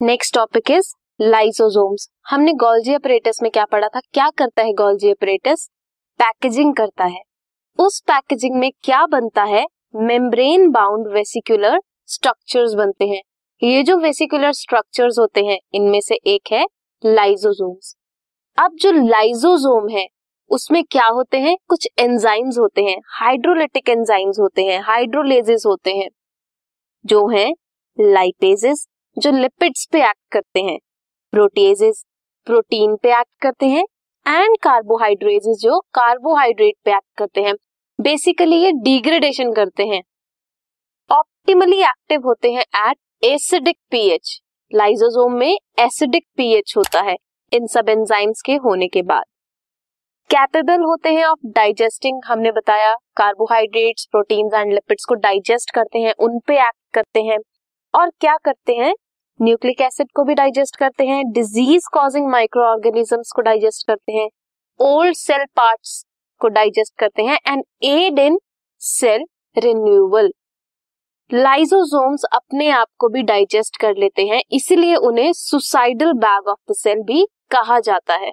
Next topic is lysosomes हमने Golgi apparatus में क्या पढ़ा था? क्या करता है गोल्जी अपरेटस पैकेजिंग करता है। उस पैकेजिंग में क्या बनता है? मेम्ब्रेन बाउंड वेसिकुलर स्ट्रक्चर्स बनते हैं। ये जो वेसिकुलर स्ट्रक्चर्स होते हैं, इनमें से एक है लाइसोसोम्स अब जो लाइजोजोम है, उसमें क्या होते हैं? कुछ एंजाइम्स होते हैं। हाइड्रोलिटिक एंजाइम्स होते हैं हाइड्रोलेजेस होते हैं, जो हैं लाइपेजेस जो लिपिड्स पे एक्ट करते हैं प्रोटीजेस प्रोटीन पे एक्ट करते हैं एंड कार्बोहाइड्रेट जो कार्बोहाइड्रेट पे एक्ट करते हैं। बेसिकली ये डिग्रेडेशन करते हैं। ऑप्टिमली एक्टिव होते हैं एट एसिडिक पीएच लाइसोसोम में एसिडिक पीएच होता है इन सब एंजाइम्स के होने के बाद। कैपेबल होते हैं ऑफ़ डाइजेस्टिंग हमने बताया कार्बोहाइड्रेट्स प्रोटीन्स एंड लिपिड्स को डाइजेस्ट करते हैं, उन पे एक्ट करते हैं। और क्या करते हैं? न्यूक्लिक एसिड को भी डाइजेस्ट करते हैं डिज़ीज़ कॉजिंग माइक्रो ऑर्गेनिजम्स को डाइजेस्ट करते हैं ओल्ड सेल पार्ट्स को डाइजेस्ट करते हैं and aid in cell renewal lysosomes अपने आप को भी डाइजेस्ट कर लेते हैं, इसीलिए उन्हें suicidal bag of the cell भी कहा जाता है।